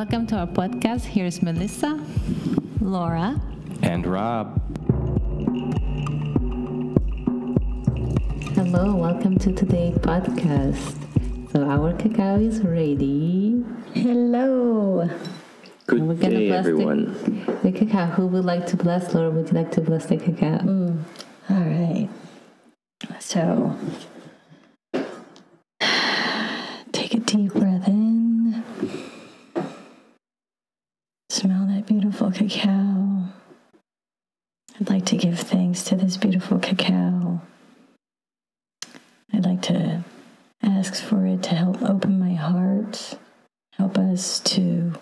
Welcome to our podcast. Here's Melissa, Laura, and Rob. Hello, welcome to today's podcast. So our cacao is ready. Hello. Good We're gonna day, bless the- everyone. The cacao. Who would like to bless? Laura, would you like to bless the cacao? Mm. All right. So, take a deep breath in. Smell that beautiful cacao. I'd like to give thanks to this beautiful cacao. I'd like to ask for it to help open my heart, help us to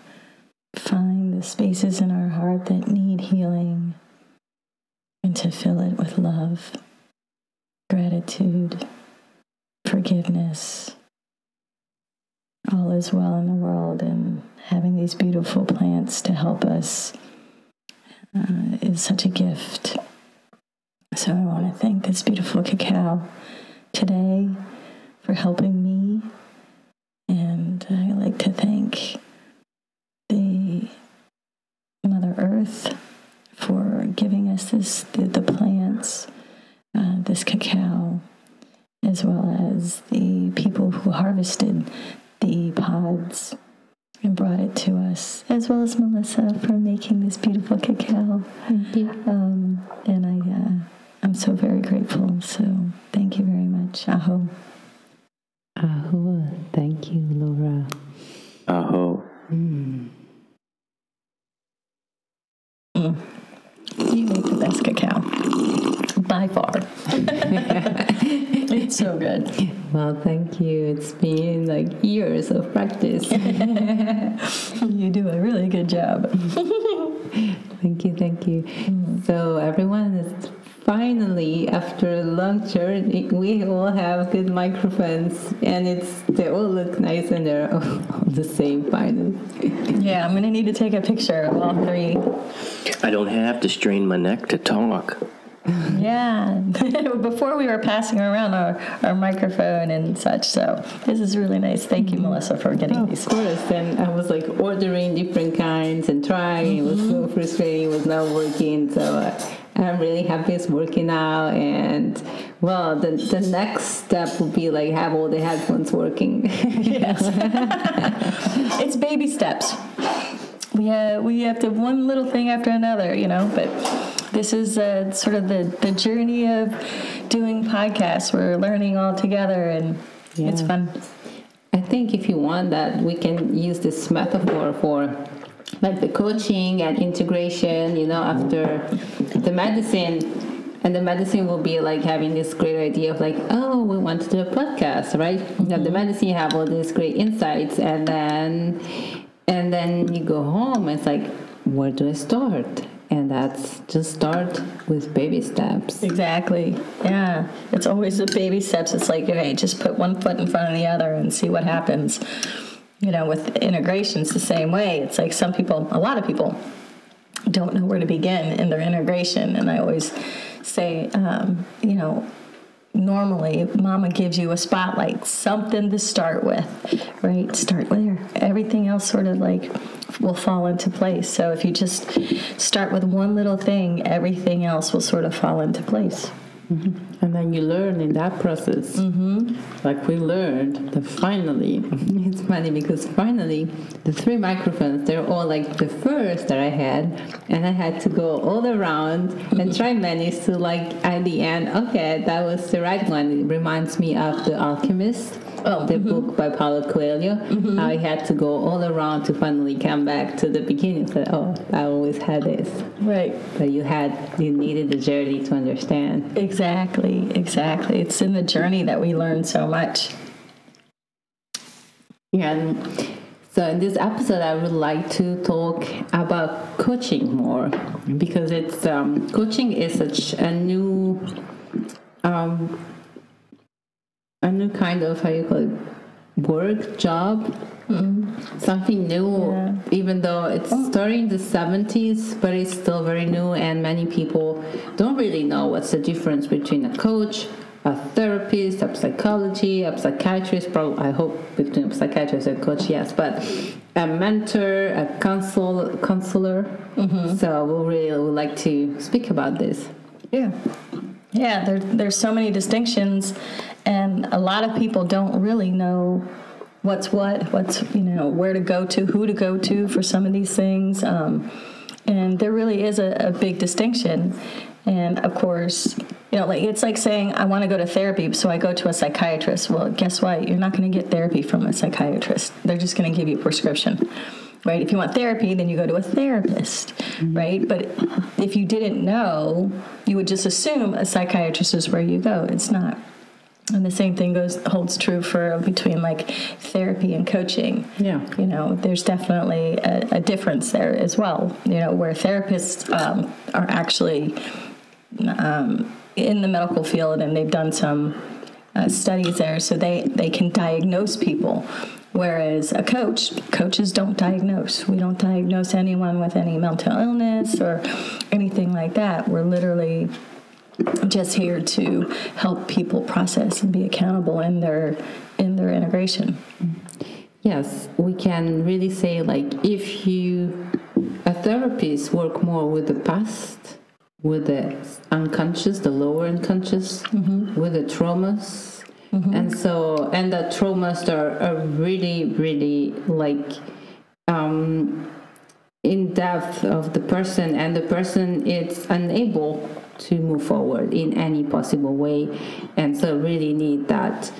find the spaces in our heart that need healing and to fill it with love, gratitude, forgiveness. All is well in the world, and having these beautiful plants to help us uh, is such a gift. So, I want to thank this beautiful cacao today for helping me, and I like to thank the Mother Earth for giving us this the, the plants, uh, this cacao, as well as the people who harvested the pods and brought it to us, as well as Melissa for making this beautiful cacao. Thank you. Um, and I, uh, I'm so very grateful. So thank you very much. Aho. Aho. Thank you, Laura. Aho. Mm. You make the best cacao. By far. it's so good. Well, thank you. It's been like years of practice. You do a really good job. Thank you, thank you. Mm. So everyone is finally after a long journey, we all have good microphones, and it's they all look nice and they're all the same finally. Yeah, I'm gonna need to take a picture of all three. I don't have to strain my neck to talk. Yeah, before we were passing around our, our microphone and such. So this is really nice. Thank you, Melissa, for getting Of these. course, and I was like ordering different kinds and trying. It was so frustrating. It was not working. So uh, I'm really happy it's working now. And well, the the next step would be like have all the headphones working. Yes, it's baby steps. We uh, we have to one little thing after another, you know. But this is uh, sort of the the journey of doing podcasts. We're learning all together, and it's fun. I think if you want that, we can use this metaphor for like the coaching and integration, you know, after the medicine. And the medicine will be like having this great idea of like, oh, we want to do a podcast, right? You have the medicine, have all these great insights, and then and then you go home. It's like, where do I start? And that's just start with baby steps. Exactly. Yeah. It's always the baby steps. It's like, okay, just put one foot in front of the other and see what happens. You know, with integrations the same way. It's like some people, a lot of people, don't know where to begin in their integration. And I always say, um, you know, normally mama gives you a spotlight, something to start with, right? Start there. Everything else sort of like will fall into place. So if you just start with one little thing, everything else will sort of fall into place. And then you learn in that process. Mm-hmm. Like we learned that finally, it's funny because finally the three microphones, they're all like the first that I had. And I had to go all around and try many to like at the end, okay, that was the right one. It reminds me of The Alchemist. Oh, the book by Paulo Coelho. How he had to go all around to finally come back to the beginning. So, oh, I always had this. Right. But you had, you needed the journey to understand. Exactly. Exactly. It's in the journey that we learn so much. Yeah. So in this episode, I would like to talk about coaching more because it's um, coaching is such a new, um, a new kind of how you call it work job. Mm-hmm. Something new, Yeah. even though it's oh. starting in the 70s, but it's still very new, and many people don't really know what's the difference between a coach, a therapist, a psychology, a psychiatrist. Probably, I hope between a psychiatrist and coach, yes. But a mentor, a counsel, counselor. Mm-hmm. So we really would like to speak about this. Yeah. Yeah, there, there's so many distinctions, and a lot of people don't really know what's what, what's, you know, where to go to, who to go to for some of these things. Um, and there really is a, a big distinction. And of course, you know, like it's like saying, I want to go to therapy, so I go to a psychiatrist. Well, guess what? You're not going to get therapy from a psychiatrist. They're just going to give you a prescription right? If you want therapy, then you go to a therapist, right? But if you didn't know, you would just assume a psychiatrist is where you go. It's not. And the same thing goes holds true for between like therapy and coaching. Yeah. You know, there's definitely a, a difference there as well. You know, where therapists um, are actually um, in the medical field and they've done some uh, studies there, so they they can diagnose people. Whereas a coach, coaches don't diagnose. We don't diagnose anyone with any mental illness or anything like that. We're literally just here to help people process and be accountable in their in their integration. Yes, we can really say like if you a therapist work more with the past, with the unconscious, the lower unconscious, with the traumas. And so and the traumas are, are really, really like um in depth of the person and the person is unable to move forward in any possible way. And so really need that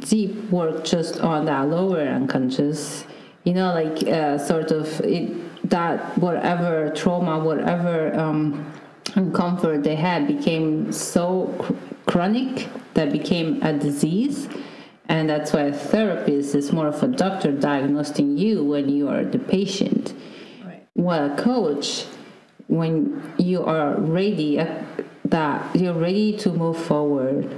deep work just on that lower unconscious you know like uh, sort of it that whatever trauma whatever um, uncomfort they had became so chr- chronic that became a disease. And that's why a therapist is more of a doctor diagnosing you when you are the patient. While a coach, when you are ready, uh, that you're ready to move forward,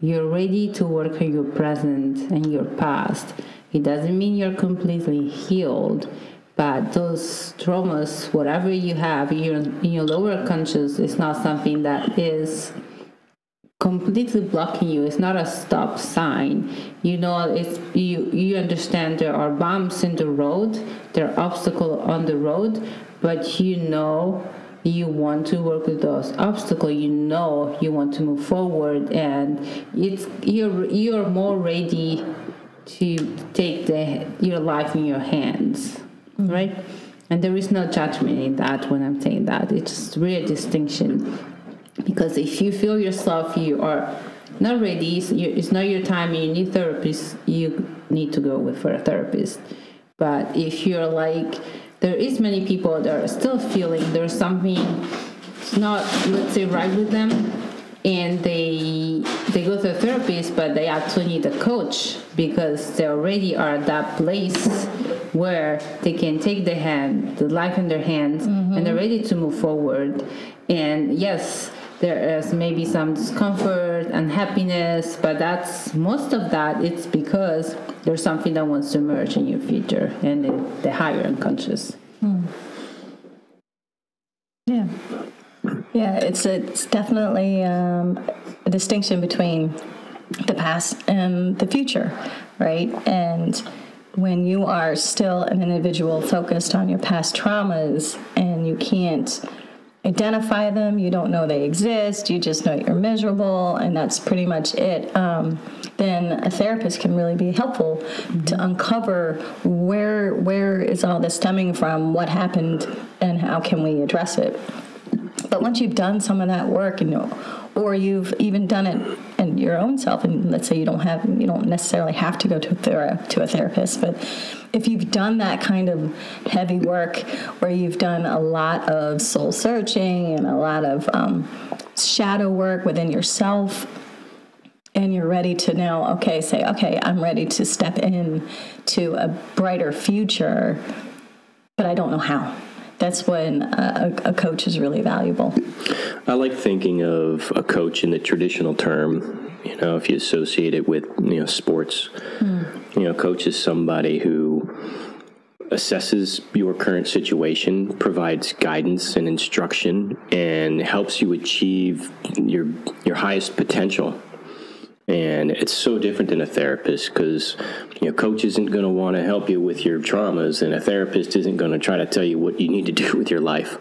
you're ready to work on your present and your past. It doesn't mean you're completely healed, but those traumas, whatever you have in your, in your lower conscious, is not something that is completely blocking you. It's not a stop sign. You know it's you you understand there are bumps in the road there are obstacles on the road but you know you want to work with those obstacles you know you want to move forward and it's you're you're more ready to take the your life in your hands mm-hmm. right? And there is no judgment in that when i'm saying that. It's really a distinction because if you feel yourself you are not ready it's, it's not your time you need therapist you need to go with for a therapist. But if you're like there is many people that are still feeling there's something it's not let's say right with them and they they go to a therapist but they actually need a coach because they already are at that place where they can take the hand the life in their hands and they're mm-hmm. ready to move forward. And yes there is maybe some discomfort and happiness but that's most of that it's because there's something that wants to emerge in your future and the, the higher unconscious Yeah. Yeah, it's it's definitely um, a distinction between the past and the future, right? And when you are still an individual focused on your past traumas and you can't identify them, you don't know they exist, you just know you're miserable, and that's pretty much it. Um, then a therapist can really be helpful to uncover where where is all this stemming from, what happened, and how can we address it. But once you've done some of that work, and you or you've even done it in your own self, and let's say you don't have, you don't necessarily have to go to a thera- to a therapist, but if you've done that kind of heavy work, where you've done a lot of soul searching and a lot of um, shadow work within yourself, and you're ready to now, okay, say, okay, I'm ready to step in to a brighter future, but I don't know how. That's when a, a coach is really valuable. I like thinking of a coach in the traditional term. You know, if you associate it with you know sports, hmm. you know, coach is somebody who assesses your current situation, provides guidance and instruction, and helps you achieve your your highest potential. And it's so different than a therapist because you know, coach isn't going to want to help you with your traumas, and a therapist isn't going to try to tell you what you need to do with your life.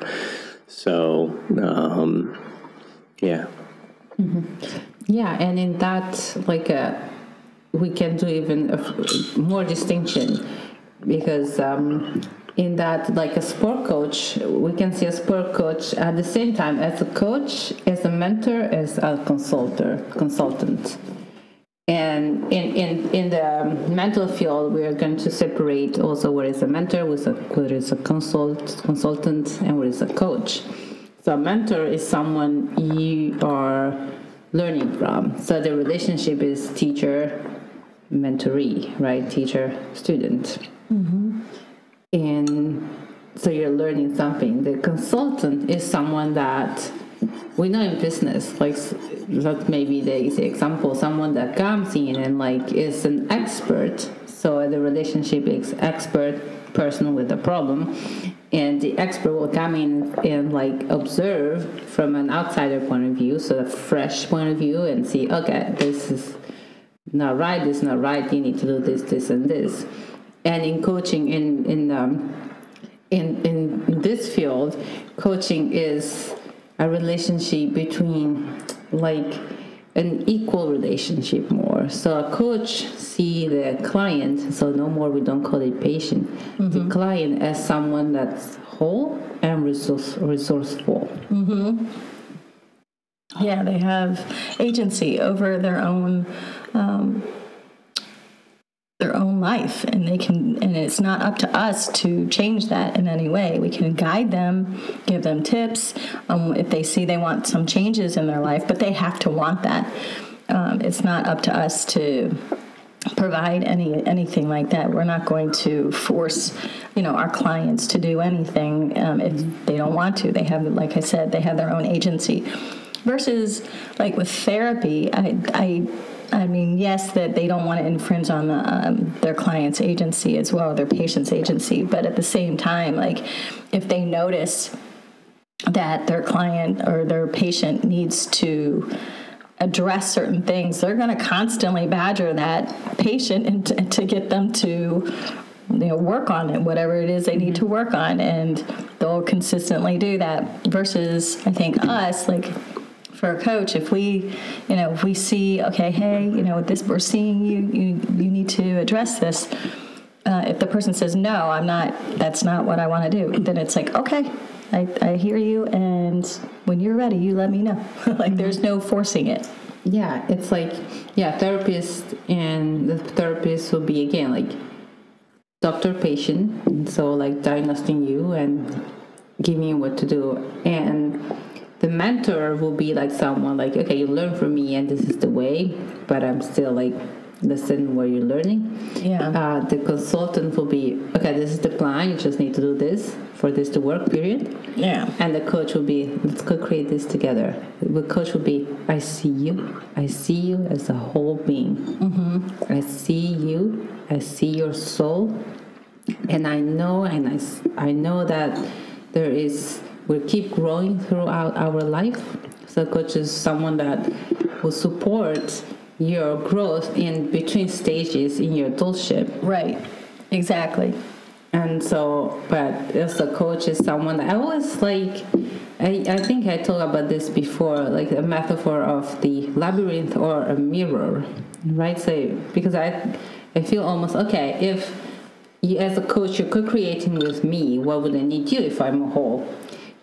So, um, yeah. Mm-hmm. Yeah, and in that, like, uh, we can do even more distinction because um, in that like a sport coach we can see a sport coach at the same time as a coach as a mentor as a consultant consultant and in, in, in the mental field we are going to separate also what is a mentor what is a consult, consultant and what is a coach. So a mentor is someone you are learning from. So the relationship is teacher mentoree right? Teacher student. Mm-hmm. And so you're learning something. The consultant is someone that we know in business, like that maybe the example, someone that comes in and like is an expert. So the relationship is expert person with a problem, and the expert will come in and like observe from an outsider point of view, so a fresh point of view, and see, okay, this is not right, this is not right. You need to do this, this, and this and in coaching in in um, in in this field, coaching is a relationship between like an equal relationship more. So a coach see the client, so no more we don't call it patient, mm-hmm. the client as someone that's whole and resource, resourceful. Mm-hmm. Yeah, they have agency over their own um, their own life and they can and it's not up to us to change that in any way. We can guide them give them tips um, if they see they want some changes in their life but they have to want that. Um, it's not up to us to provide any anything like that. We're not going to force you know our clients to do anything um, if they don't want to. They have like i said they have their own agency. Versus like with therapy i i I mean, yes, that they don't want to infringe on the, um, their client's agency as well, their patient's agency, but at the same time, like if they notice that their client or their patient needs to address certain things, they're going to constantly badger that patient and to get them to you know work on it whatever it is they need to work on and they'll consistently do that versus i think us like for a coach if we you know if we see okay hey you know this we're seeing you you, you need to address this. Uh, if the person says no i'm not that's not what i want to do then it's like okay I, I hear you and when you're ready you let me know. Like there's no forcing it. Yeah it's like yeah therapist and the therapist will be again like doctor patient so like diagnosing you and giving you what to do. And the mentor will be like someone like okay you learn from me and this is the way but i'm still like listen where you're learning. Yeah. Uh, the consultant will be okay this is the plan you just need to do this for this to work period. Yeah. And the coach will be let's go create this together. The coach will be i see you. I see you as a whole being. Mm-hmm. i see you. I see your soul. And i know and i, I know that there is will keep growing throughout our life. So, a coach is someone that will support your growth in between stages in your adultship. Right. Exactly. And so, but as a coach is someone that I always like. I, I think I talked about this before, like a metaphor of the labyrinth or a mirror, right? So because I, I feel almost okay if you, as a coach you're co-creating with me, what would I need you if I'm a whole?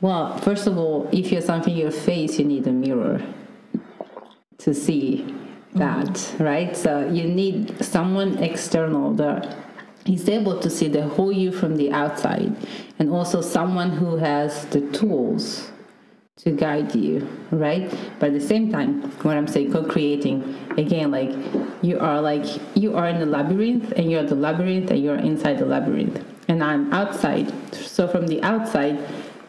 Well, first of all, if you're something your face, you need a mirror to see that, mm-hmm. right? So you need someone external that is able to see the whole you from the outside, and also someone who has the tools to guide you, right? But at the same time, when I'm saying co-creating, again, like you are like you are in the labyrinth, and you're the labyrinth, and you're inside the labyrinth, and I'm outside. So from the outside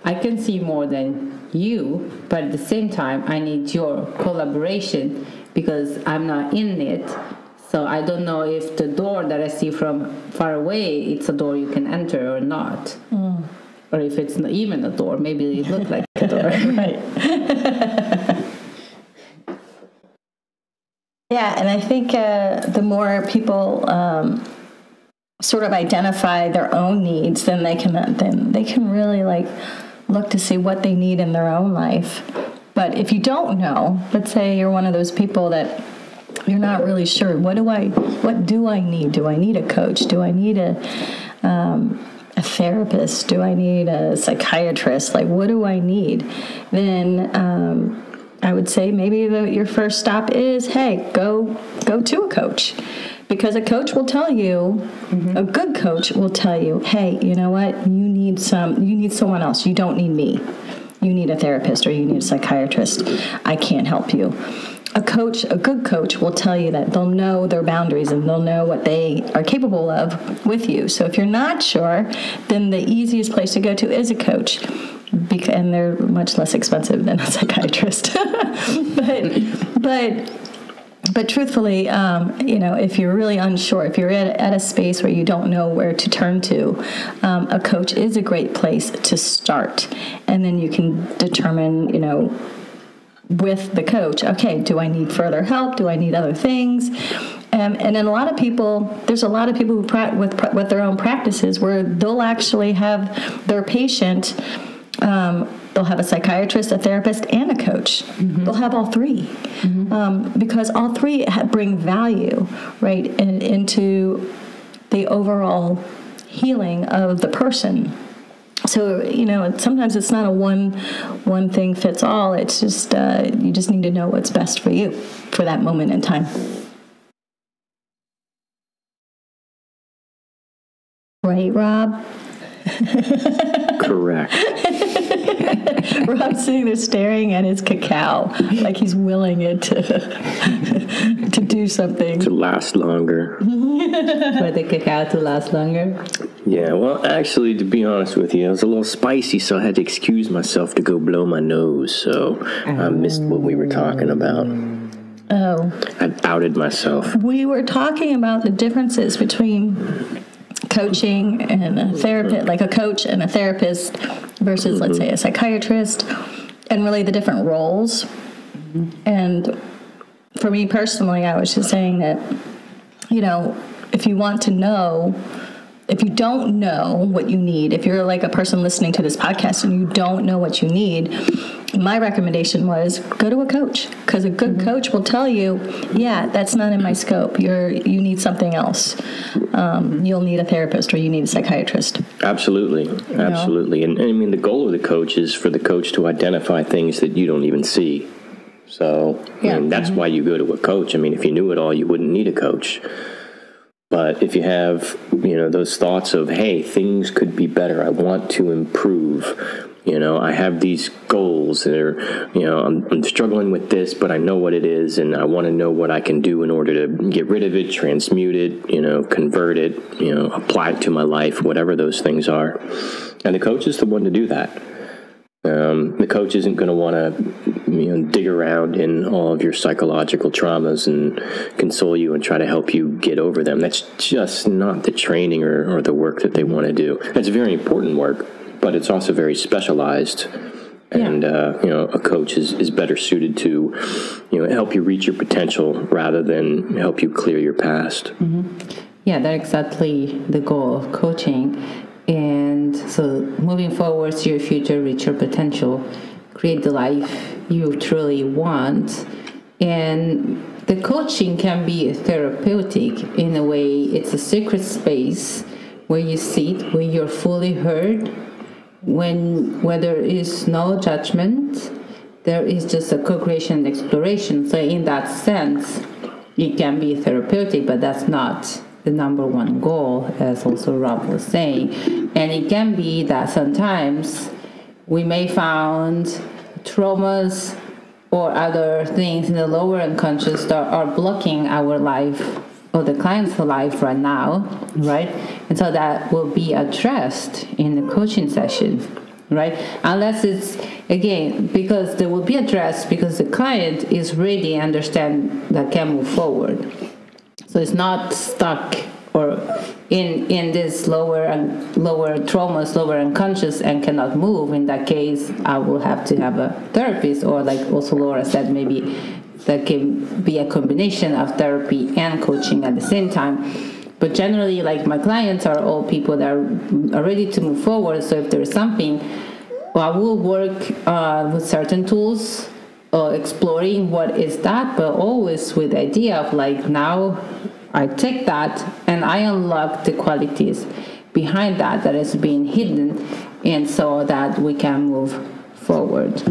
I can see more than you, but at the same time, I need your collaboration because I'm not in it. So I don't know if the door that I see from far away, it's a door you can enter or not. Mm. Or if it's not even a door, maybe it looks like a door. right. Yeah, and I think uh, the more people um, sort of identify their own needs, then they can then they can really like look to see what they need in their own life. But if you don't know, let's say you're one of those people that you're not really sure, what do I what do I need? Do I need a coach? Do I need a um, a therapist? Do I need a psychiatrist? Like, what do I need? Then um, I would say maybe the, your first stop is, hey, go go to a coach, because a coach will tell you, mm-hmm. a good coach will tell you, hey, you know what? You need some. You need someone else. You don't need me. You need a therapist or you need a psychiatrist. I can't help you a coach, a good coach, will tell you that they'll know their boundaries and they'll know what they are capable of with you. So if you're not sure, then the easiest place to go to is a coach. And they're much less expensive than a psychiatrist. but, but but truthfully, um, you know, if you're really unsure, if you're at, at, a space where you don't know where to turn to, um, a coach is a great place to start, and then you can determine, you know, with the coach okay do i need further help? Do i need other things? Um, and then a lot of people there's a lot of people who pra- with, with their own practices where they'll actually have their patient um, they'll have a psychiatrist a therapist and a coach mm-hmm. they'll have all 3 mm-hmm. um, because all three bring value right in, into the overall healing of the person so you know sometimes it's not a one one thing fits all it's just uh, you just need to know what's best for you for that moment in time right rob Correct. Rob's sitting there staring at his cacao like he's willing it to to do something to last longer. For the cacao to last longer. Yeah, well, actually, to be honest with you, it was a little spicy, so I had to excuse myself to go blow my nose. So I oh. missed what we were talking about. Oh. I outed myself. We were talking about the differences between coaching and a therapist, like a coach and a therapist versus, mm-hmm. let's say, a psychiatrist, and really the different roles. Mm-hmm. And for me personally, I was just saying that, you know, if you want to know, if you don't know what you need, if you're like a person listening to this podcast and you don't know what you need, my recommendation was go to a coach because a good mm-hmm. coach will tell you, yeah, that's not in my scope. You're you need something else. Um, you'll need a therapist or you need a psychiatrist. Absolutely, absolutely. And, and I mean, the goal of the coach is for the coach to identify things that you don't even see. So yeah. I mean, that's mm-hmm. why you go to a coach. I mean, if you knew it all, you wouldn't need a coach. But if you have, you know, those thoughts of, hey, things could be better, I want to improve, you know, I have these goals are, you know, I'm, I'm struggling with this, but I know what it is, and I want to know what I can do in order to get rid of it, transmute it, you know, convert it, you know, apply it to my life, whatever those things are. And the coach is the one to do that. Um, the coach isn't going to want to you know, dig around in all of your psychological traumas and console you and try to help you get over them. That's just not the training or, or the work that they want to do. That's very important work, but it's also very specialized. And uh, you know, a coach is, is better suited to, you know, help you reach your potential rather than help you clear your past. Mm-hmm. Yeah, that's exactly the goal of coaching and so moving forward to your future, reach your potential, create the life you truly want. And the coaching can be therapeutic in a way, it's a secret space where you sit, where you're fully heard, when where there is no judgment, there is just a co-creation and exploration. So in that sense, it can be therapeutic, but that's not the number one goal, as also Rob was saying. And it can be that sometimes we may find traumas or other things in the lower unconscious that are blocking our life or the client's life right now, right? And so that will be addressed in the coaching session, right? Unless it's again because they will be addressed because the client is ready, understand that can move forward. So it's not stuck or in in this lower and lower traumas, lower unconscious, and cannot move. In that case, I will have to have a therapist, or like also Laura said, maybe that can be a combination of therapy and coaching at the same time. But generally, like my clients are all people that are, ready to move forward. So if there's something, well, I will work uh, with certain tools, uh, exploring what is that, but always with the idea of like now I take that and I unlock the qualities behind that that is being hidden, and so that we can move forward.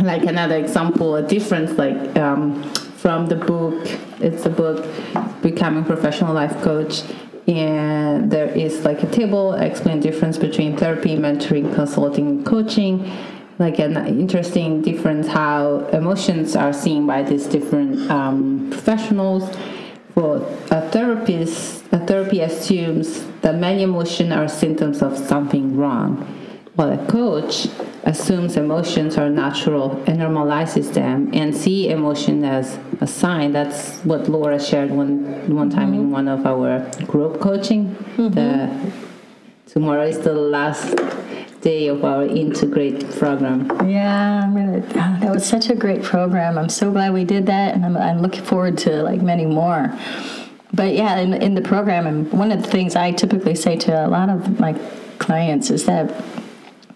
Like another example, a difference like um, from the book. It's a book, Becoming Professional Life Coach, and there is like a table explain difference between therapy, mentoring, consulting, coaching. Like an interesting difference how emotions are seen by these different um, professionals. For a therapist, a therapy assumes that many emotions are symptoms of something wrong, while a coach assumes emotions are natural and normalizes them and see emotion as a sign. That's what Laura shared one one time mm-hmm. in one of our group coaching. Mm-hmm. The, tomorrow is the last day of our integrate program. Yeah, I'm. Oh, that was such a great program. I'm so glad we did that, and I'm, I'm looking forward to like many more. But yeah, in, in the program, and one of the things I typically say to a lot of my clients is that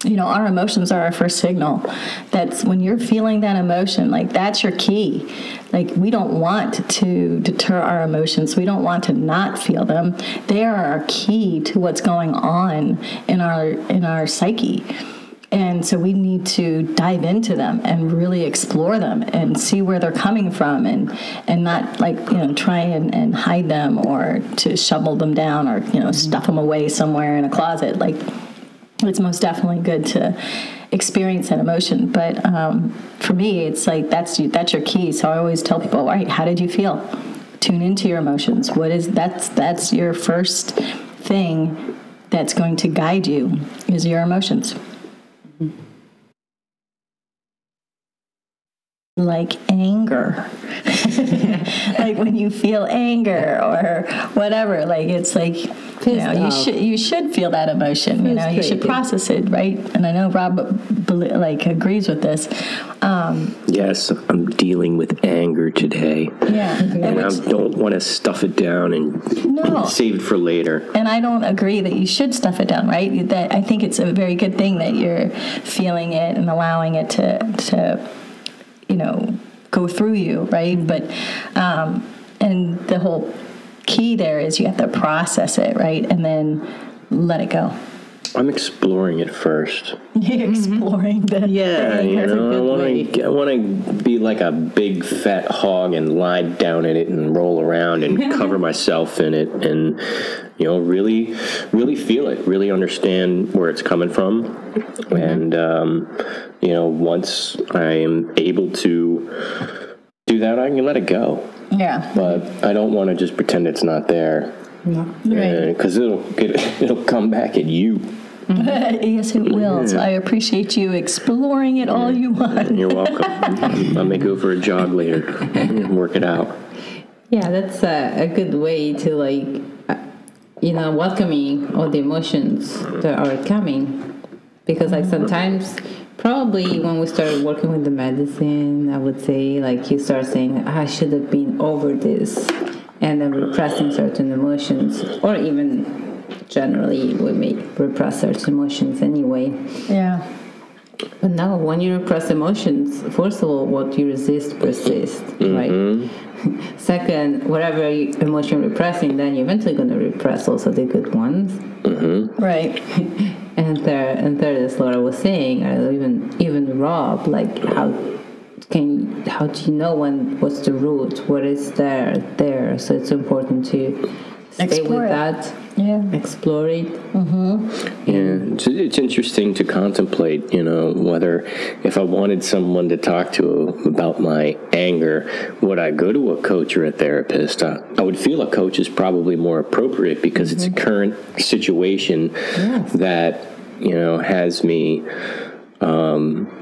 you know our emotions are our first signal. That's when you're feeling that emotion like that's your key. Like we don't want to deter our emotions. We don't want to not feel them. They are our key to what's going on in our in our psyche. And so we need to dive into them and really explore them and see where they're coming from and and not like you know try and, and hide them or to shovel them down or you know stuff them away somewhere in a closet. Like it's most definitely good to experience that emotion. But um, for me, it's like that's that's your key. So I always tell people, all right, how did you feel? Tune into your emotions. What is that's that's your first thing that's going to guide you is your emotions. Like anger. like when you feel anger or whatever, like it's like you know, you should you should feel that emotion. You know, you should process it, right? And I know Rob like agrees with this. Um, yes, I'm dealing with anger today. Yeah, and I don't want to stuff it down and no. save it for later. And I don't agree that you should stuff it down, right? That I think it's a very good thing that you're feeling it and allowing it to to you know go through you, right? But um, and the whole key there is you have to process it, right? And then let it go. I'm exploring it first. exploring the yeah, thing. you know, I want to I want to be like a big fat hog and lie down in it and roll around and cover myself in it and you know really really feel it, really understand where it's coming from, mm-hmm. and um, you know once I am able to do that, I can let it go. Yeah. But I don't want to just pretend it's not there. No. Right. Because it'll it, it'll come back at you. yes, it will. So I appreciate you exploring it all you want. You're welcome. I may go for a jog later and work it out. Yeah, that's a, a good way to like, uh, you know, welcoming all the emotions that are coming. Because like sometimes Probably when we started working with the medicine, I would say like you start saying, I should have been over this, and then repressing certain emotions, or even generally we may repress certain emotions anyway. Yeah. But now, when you repress emotions, first of all, what you resist persists, mm-hmm. right? Second, whatever emotion you're repressing, then you're eventually going to repress also the good ones. Mm-hmm. Right. and third, and third, as Laura was saying, or even even Rob, like how can how do you know when what's the root? What is there there? So it's important to stay Explore with it. that. Yeah. Explore it. Mm-hmm. Yeah, it's, it's interesting to contemplate. You know, whether if I wanted someone to talk to about my anger, would I go to a coach or a therapist? I, I would feel a coach is probably more appropriate because mm-hmm. it's a mm-hmm. current situation yes. that you know has me. Um,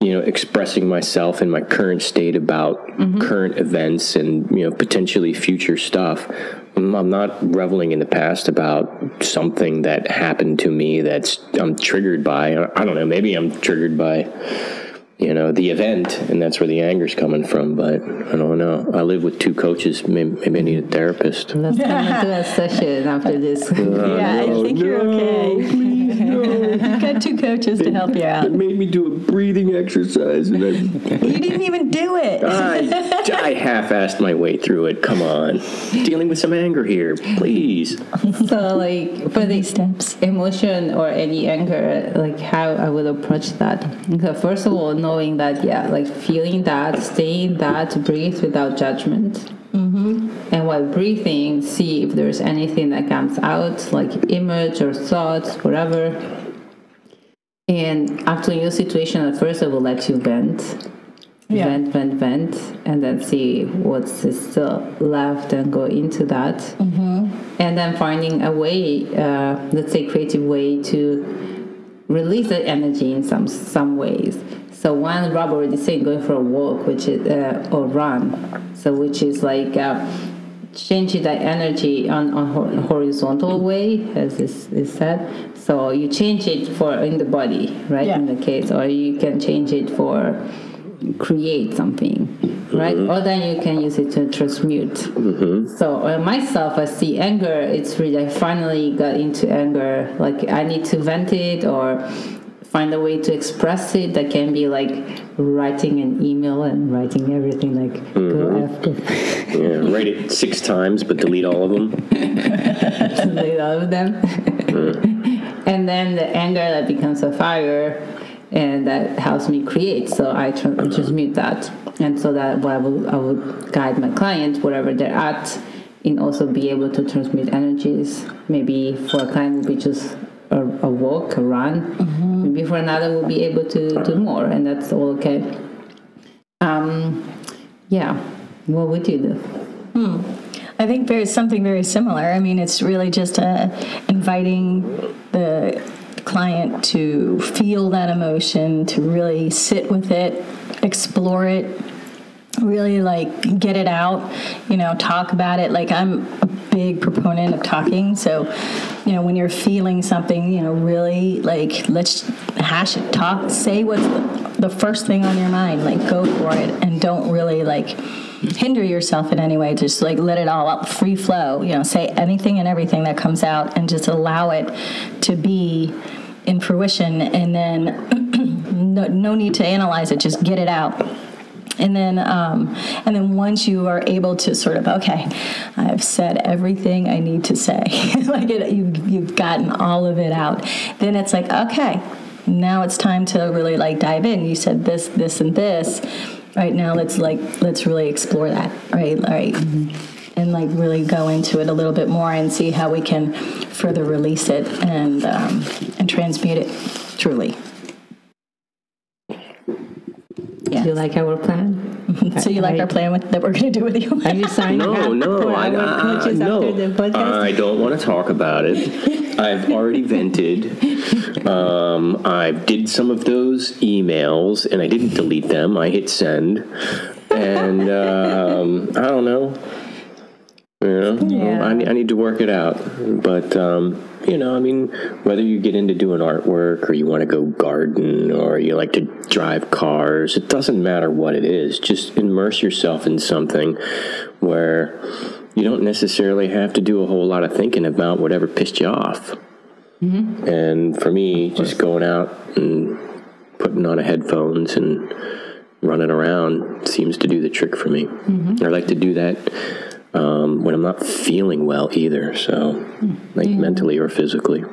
you know, expressing myself in my current state about mm-hmm. current events and you know potentially future stuff. I'm not reveling in the past about something that happened to me that's I'm triggered by. I don't know. Maybe I'm triggered by you know, the event, and that's where the anger's coming from. But I don't know. I live with two coaches. Maybe, maybe I need a therapist. Let's come and do a session after this. yeah, I think you're okay. You've got two coaches to help you out. It made me do a breathing exercise, and I, You didn't even do it. I, I half-assed my way through it. Come on, dealing with some anger here, please. so like for the steps. emotion or any anger like how i would approach that so first of all knowing that yeah like feeling that staying that breathe without judgment mm-hmm. and while breathing see if there's anything that comes out like image or thoughts whatever and after your situation at first i will let you vent. Yeah. vent vent vent and then see what's still left and go into that. And then finding a way uh, let's say creative way to release the energy in some some ways. So one rob already said going for a walk which is uh, or run. So which is like uh, changing that energy on on horizontal way as is, is said so you change it for in the body right Yeah. in the case or you can change it for create something right? Mm-hmm. Or then you can use it to transmute. Mm-hmm. So uh, myself i see anger it's really i finally got into anger like i need to vent it or find a way to express it that can be like writing an email and writing everything like go mm-hmm. after. Yeah, write it six times, but delete all of them. delete all of them mm. And then the anger that becomes a fire and that helps me create. So i tr- transmute that. And so that I will, I guide my clients wherever they're at and also be able to transmit energies. Maybe for a client will be just a, a walk a run. Maybe for another will be able to do more and that's all okay. Um yeah. What would you do I think there's something very similar. I mean, it's really just uh, inviting the client to feel that emotion, to really sit with it, explore it, really like get it out, you know, talk about it. Like, I'm a big proponent of talking. So, you know, when you're feeling something, you know, really like let's hash it, talk, say what's the, first thing on your mind, like go for it, and don't really like hinder yourself in any way. Just like let it all up, free flow you know say anything and everything that comes out and just allow it to be in fruition. And then no, no need to analyze it. Just get it out and then um, and then once you are able to sort of okay i've said everything i need to say like it, you've, you've gotten all of it out then it's like okay now it's time to really like dive in. You said this this and this. Right now let's like let's really explore that right? Right. And like really go into it a little bit more and see how we can further release it and um, and transmute it truly do you like our plan so you like our plan with, that we're going to do with you are you signing up No, no, for I, I, coaches no. after the podcast I don't want to talk about it. I've already vented. Um, I did some of those emails, and I didn't delete them. I hit send, and um, I don't know. You know, Yeah. I, I need to work it out. But um, you know, I mean, whether you get into doing artwork or you want to go garden or you like to drive cars, it doesn't matter what it is. Just immerse yourself in something where you don't necessarily have to do a whole lot of thinking about whatever pissed you off. And for me, just going out and putting on a headphones and running around seems to do the trick for me. I like to do that um, when I'm not feeling well either. So, like mentally or physically.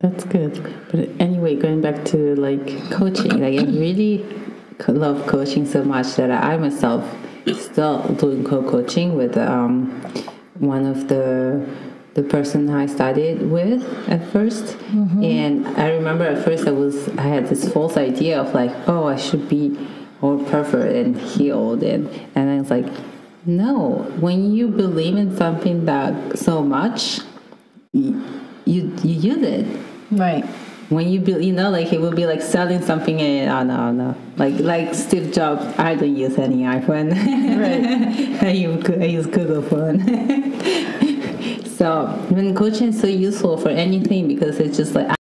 That's good. But anyway, going back to like coaching, like I really love coaching so much that I myself still doing co-coaching with um, one of the the person I studied with at 1st and I remember at first I was I had this false idea of like, oh, I should be all perfect and healed, and and I was like, no. When you believe in something that so much, you you, you use it right when you build, you know, like it will be like selling something and oh no, no, like like Steve Jobs. I don't use any iPhone. Right. I use I use Google phone. so when coaching is so useful for anything because it's just like